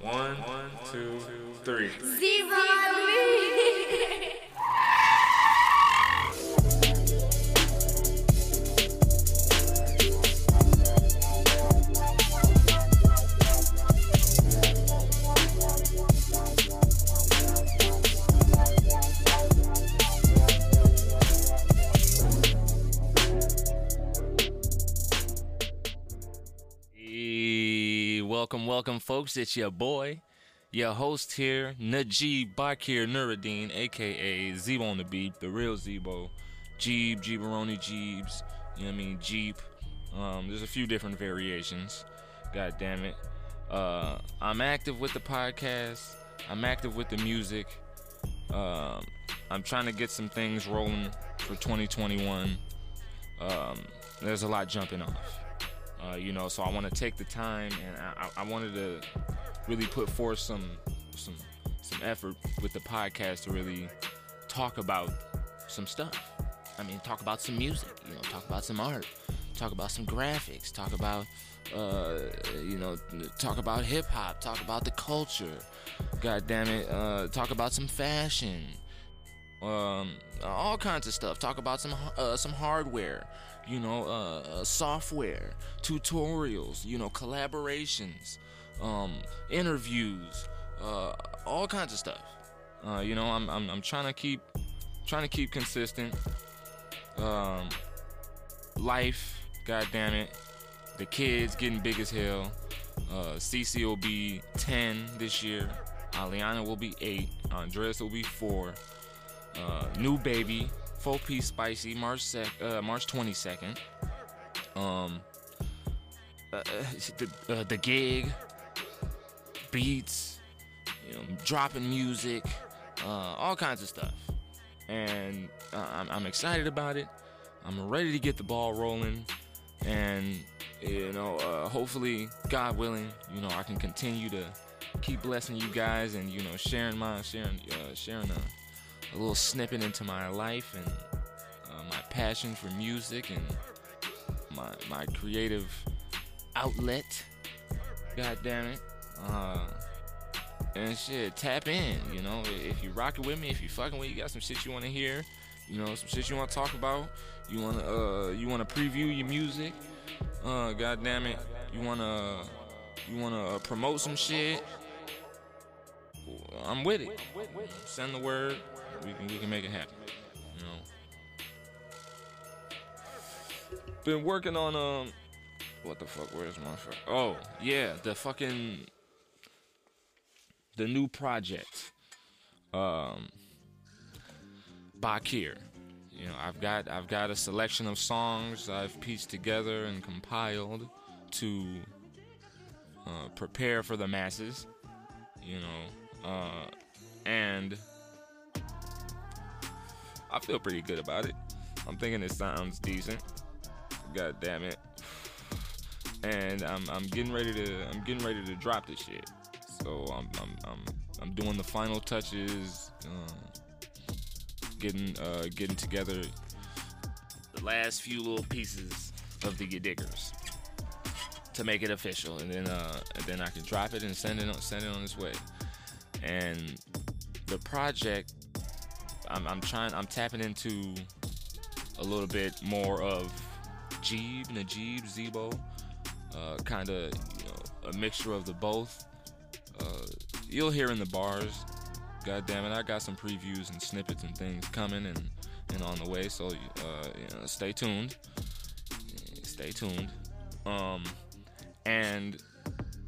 One, two, three. Folks. It's your boy, your host here, Najib Bakir Nuruddin, aka Zeeb0 on the beat, the real Zeeb0. Jeeb, Jeeberoni Jeebs, you know what I mean? Jeep. Um, there's a few different variations. God damn it. Uh, I'm active with the podcast, I'm active with the music. Um, I'm trying to get some things rolling for 2021. Um, there's a lot jumping off. Uh, you know, so I want to take the time and I, I wanted to really put forth some some some effort with the podcast to really talk about some stuff. I mean, talk about some music. You know, talk about some art. Talk about some graphics. Talk about uh, you know, talk about hip hop. Talk about the culture. God damn it. Uh, talk about some fashion um, all kinds of stuff. Talk about some uh, some hardware, you know, uh, uh, software, tutorials, you know, collaborations, um, interviews, uh, all kinds of stuff. Uh, you know, I'm, I'm I'm trying to keep trying to keep consistent. Um, life, god damn it, the kids getting big as hell. Uh, Cece will be 10 this year. Aliana will be 8. Andres will be 4. Uh, new baby, full piece spicy, March sec- uh, March 22nd. Um, uh, uh, the, uh, the gig, beats, you know, dropping music, uh, all kinds of stuff. And I'm, I'm excited about it. I'm ready to get the ball rolling. And, you know, hopefully, God willing, you know, I can continue to keep blessing you guys and, you know, sharing my, sharing, sharing a, a little snippet into my life and uh, my passion for music and my, my creative outlet. God damn it. Uh, and shit, tap in, you know. If you rocking with me, if you fucking with, you got some shit you want to hear, you know, some shit you want to talk about. You wanna, uh, you wanna preview your music. Uh, god damn it, you wanna, you wanna uh, promote some shit. I'm with it. Send the word. We can, we can make it happen. You know. Been working on um, what the fuck? Where's my fuck? Oh yeah, the fucking the new project. Um, Bakir. You know, I've got I've got a selection of songs I've pieced together and compiled to uh, prepare for the masses. You know, uh, and I feel pretty good about it. I'm thinking it sounds decent. God damn it. And I'm I'm getting ready to I'm getting ready to drop this shit. So I'm I'm I'm, I'm doing the final touches. Uh, getting uh, getting together the last few little pieces of the Diggers to make it official, and then uh, and then I can drop it and send it on, send it on its way. And the project, I'm, I'm trying, I'm tapping into a little bit more of Jeeb, Najib, Zeeb0, uh, kind of you know, a mixture of the both. Uh, you'll hear in the bars. God damn it, I got some previews and snippets and things coming and, and on the way. So uh, you know, stay tuned. Stay tuned. Um, and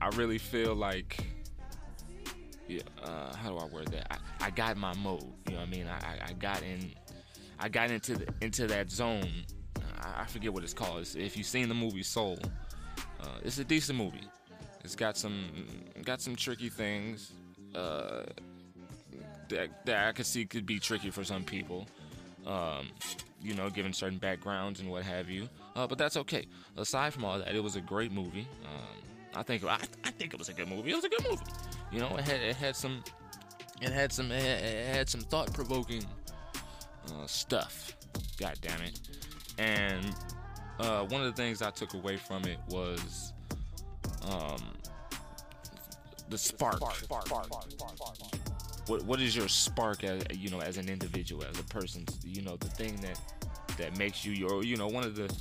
I really feel like, yeah, uh, how do I word that? I, I got my mode. You know what I mean? I, I got in, I got into the, into that zone. I, I forget what it's called. It's, if you've seen the movie Soul, uh, it's a decent movie. It's got some got some tricky things uh, that that I could see could be tricky for some people. Um, you know, given certain backgrounds and what have you. Uh, but that's okay. Aside from all that, it was a great movie. Um, I think I, I think it was a good movie. It was a good movie. You know, it had it had some it had some it had, some thought provoking uh, stuff. God damn it! And uh, one of the things I took away from it was um, the spark. What what is your spark as you know as an individual, as a person? You know the thing that that makes you your you know one of the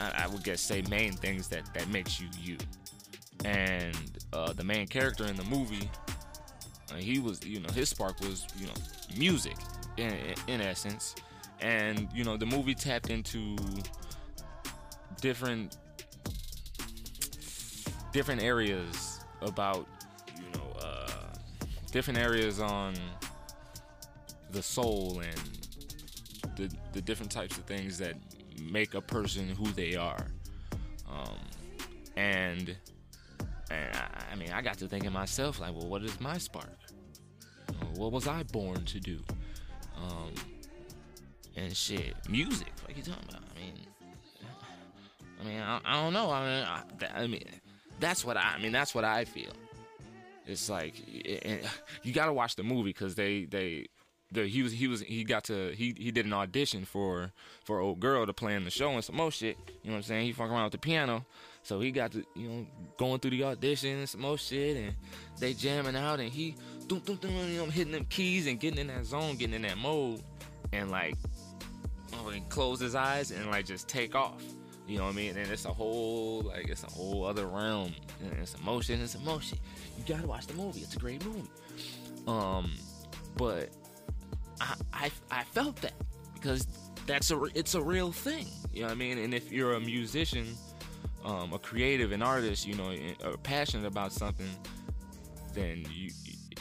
I, I would guess say main things that that makes you you. And uh, the main character in the movie, uh, he was you know his spark was you know music in, in essence, and you know the movie tapped into different different areas about you know uh, different areas on the soul and the the different types of things that make a person who they are. Um, and and I, mean I got to thinking myself like well what is my spark what was I born to do um, and shit music like you talking about I mean I mean I, I don't know I mean I, I mean that's what I, I mean. That's what I feel. It's like it, you got to watch the movie because they they the, he was he was he got to he he did an audition for for old girl to play in the show and some more shit. You know what I'm saying? He fucking around with the piano, so he got to you know going through the audition and some more shit, and they jamming out, and he doom, doom, doom, you know, hitting them keys and getting in that zone, getting in that mode, and like oh, and close his eyes and like just take off. You know what I mean? And it's a whole like it's a whole other realm. And it's emotion, it's emotion. You gotta watch the movie. It's a great movie. Um, but I I, I felt that because that's a it's a real thing. You know what I mean? And if you're a musician, um, a creative, an artist, you know, passionate about something, then you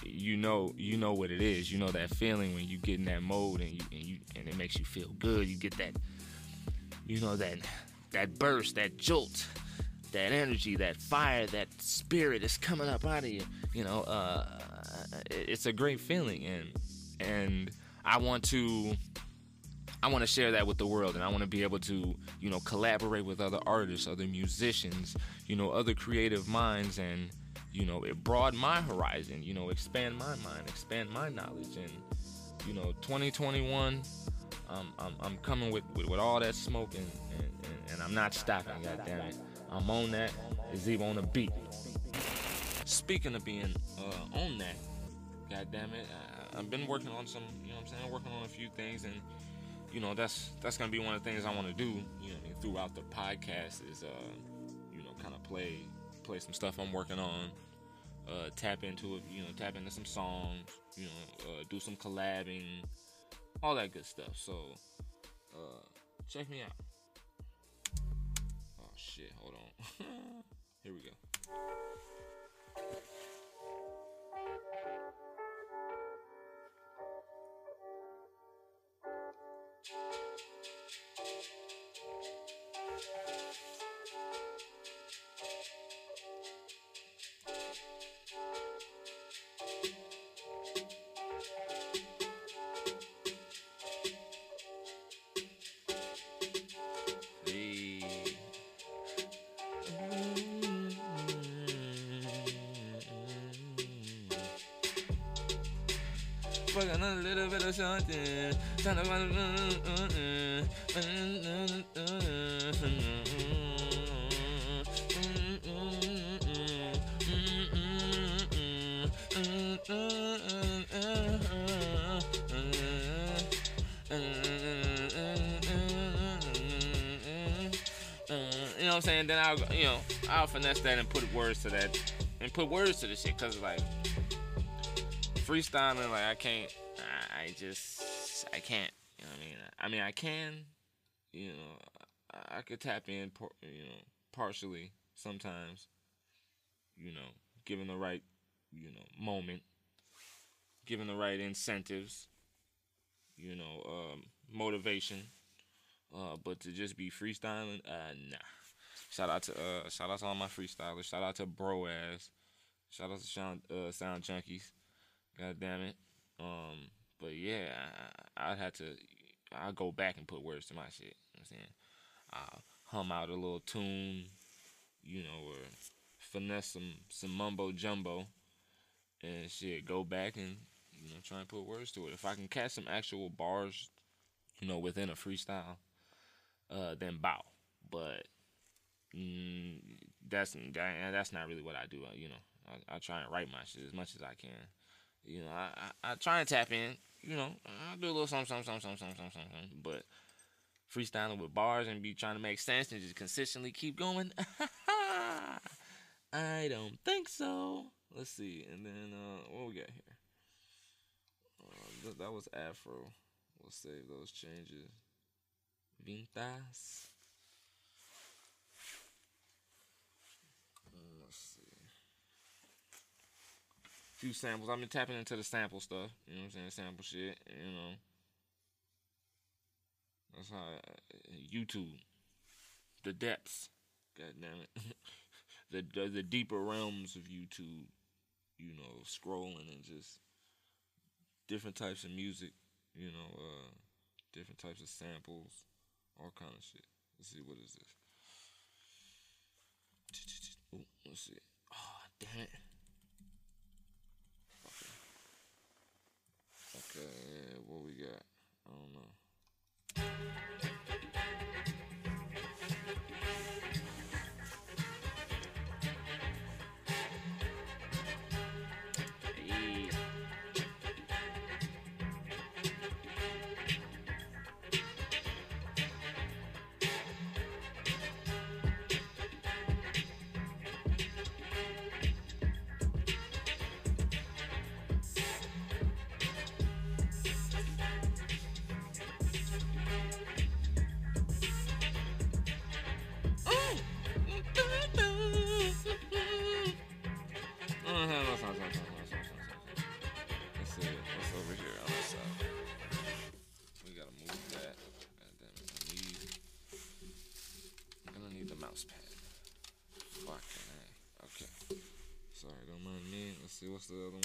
you know you know what it is. You know that feeling when you get in that mode and you and you and it makes you feel good. You get that you know that that burst, that jolt, that energy, that fire, that spirit is coming up out of you. You know, uh, it's a great feeling, and and I want to. I want to share that with the world, and I want to be able to, you know, collaborate with other artists, other musicians, you know, other creative minds, and you know, it broaden my horizon, you know, expand my mind, expand my knowledge, and you know, 2021, um, I'm, I'm coming with, with, with all that smoke and, and, and, and I'm not stopping, God damn it. I'm on that. It's even on the beat. Speaking of being uh, on that, God damn it, I, I've been working on some, you know what I'm saying, working on a few things and you know, that's that's gonna be one of the things I want to do, you know, throughout the podcast is, uh, you know, kind of play play some stuff I'm working on, uh, tap into it, you know, tap into some songs, you know, uh, do some collabing, all that good stuff. So, uh, check me out. Oh shit, hold on. Here we go. A little bit of something. You know what I'm saying? Then I'll, you know, I'll finesse that and put words to that, and put words to the shit, cause like freestyling, like I can't. I, just I can't. You know what I mean? I mean I can. You know, I, I could tap in. You know, partially sometimes. You know, given the right, you know, moment, given the right incentives. You know, um, motivation. Uh, but to just be freestyling, uh, nah. Shout out to uh, shout out to all my freestylers. Shout out to Bro Ass. Shout out to Sound, uh, Sound Junkies. God damn it. Um, but yeah, I, I'd have to. I'll go back and put words to my shit. You know I'm saying, I'll hum out a little tune, you know, or finesse some some mumbo jumbo, and shit. Go back and you know try and put words to it. If I can catch some actual bars, you know, within a freestyle, uh, then bow. But mm, that's that, that's not really what I do. Uh, you know, I, I try and write my shit as much as I can. You know, I, I, I try and tap in. You know, I do a little something, something, something, something, something, something, but freestyling with bars and be trying to make sense and just consistently keep going. I don't think so. Let's see, and then uh, what we got here? Uh, th- that was Afro. We'll save those changes. Vintas. Mm, Let's see. Few samples. I've been tapping into the sample stuff. You know what I'm saying? Sample shit. You know. That's how uh, YouTube. The depths. God damn it. the, the the deeper realms of YouTube. You know, scrolling and just different types of music. You know, uh, different types of samples, all kind of shit. Let's see what is this. Ooh, let's see. Oh, damn it. Okay. What we got? I don't know. What's the other one.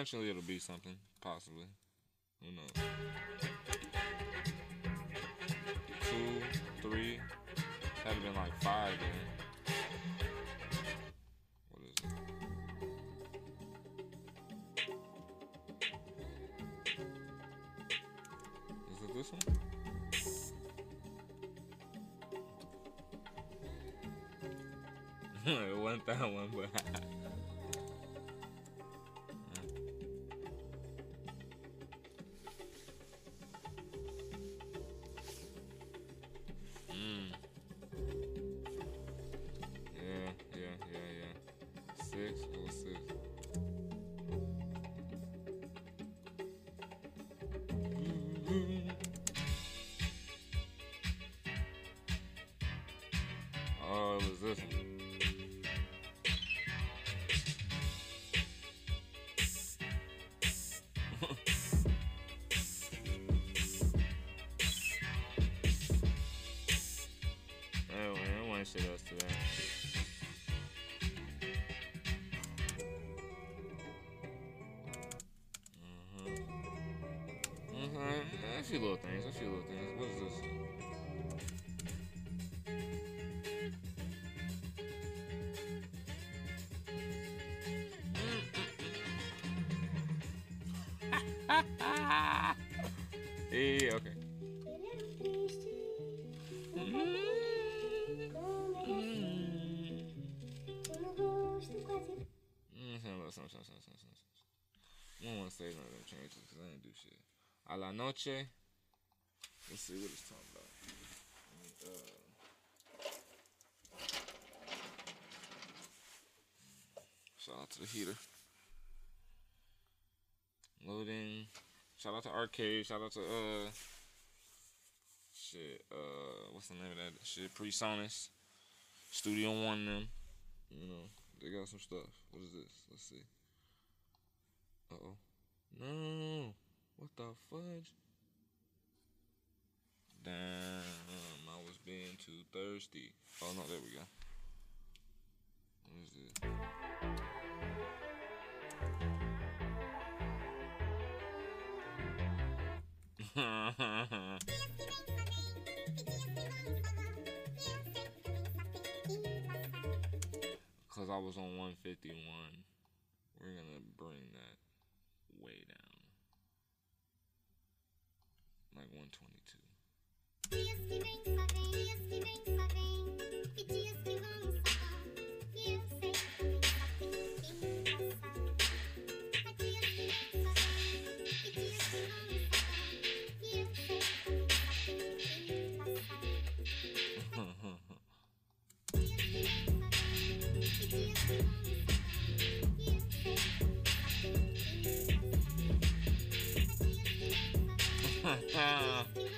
Eventually, it'll be something, possibly. Who knows? Two, three, had to been like five. Man. What is it? Is it this one? it wasn't that one, but. başarısı. Uhum. Uhum. É filotens, é filotens, coisas assim. Ha ha ha! A la noche. Let's see what it's talking about. Uh, shout out to the heater. Loading. Shout out to Arcade. Shout out to uh. Shit. Uh, what's the name of that shit? Presonus. Studio One them. You know, they got some stuff. What is this? Let's see. Uh oh. No. What the fudge? Damn, I was being too thirsty. Oh no, there we go. What is this? Cause I was on 151. We're gonna bring that way down. Like 122. Let's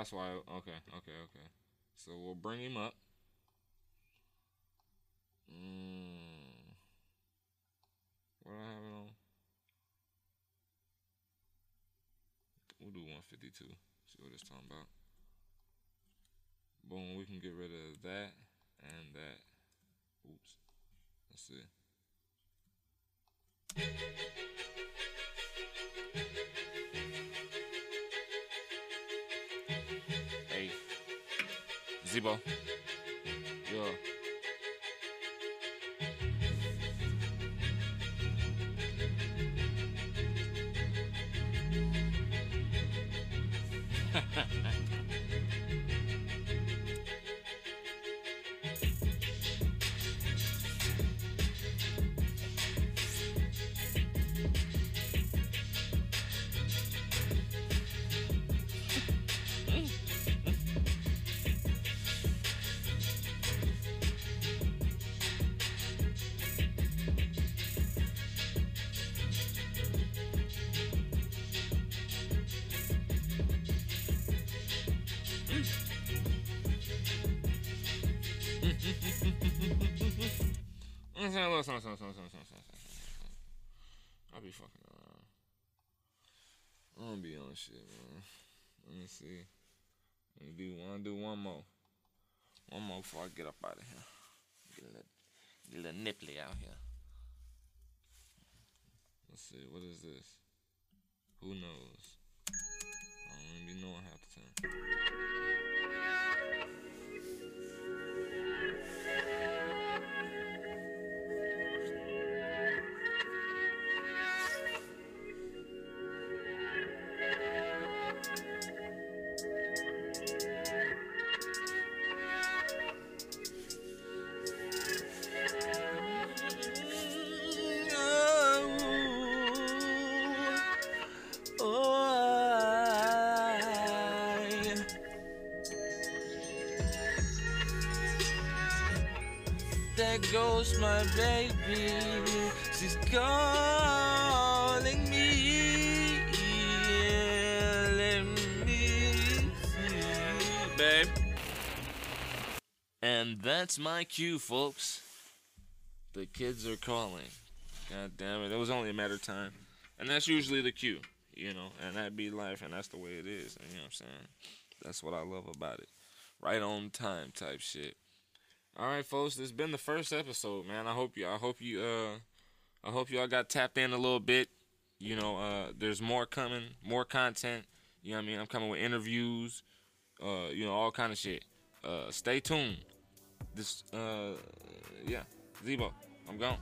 That's why. Okay, okay, okay. So we'll bring him up. Mm. What do I have it on? We'll do 152. See what it's talking about. Boom, we can get rid of that and that. Oops. Let's see. Zeeb0. Yo. Listen, listen, listen, listen, listen, listen, listen. I'll be fucking around. I'm gonna be on shit, man. Let me see. Let me do one, do one more. One more before I get up out of here. Get a little, get a little nipply out here. Let's see, what is this? Who knows? I don't even knowing half the time. Goes my baby. She's calling me. Babe. And that's my cue, folks. The kids are calling. God damn it. It was only a matter of time. And that's usually the cue, you know, and that be life, and that's the way it is. You know what I'm saying? That's what I love about it. Right on time type shit. All right, folks. This has been the first episode, man. I hope you. I hope you. Uh, I hope y'all got tapped in a little bit. You know, uh, there's more coming, more content. You know what I mean? I'm coming with interviews. Uh, you know, all kind of shit. Uh, stay tuned. This. Uh, yeah. Zeeb0, I'm gone.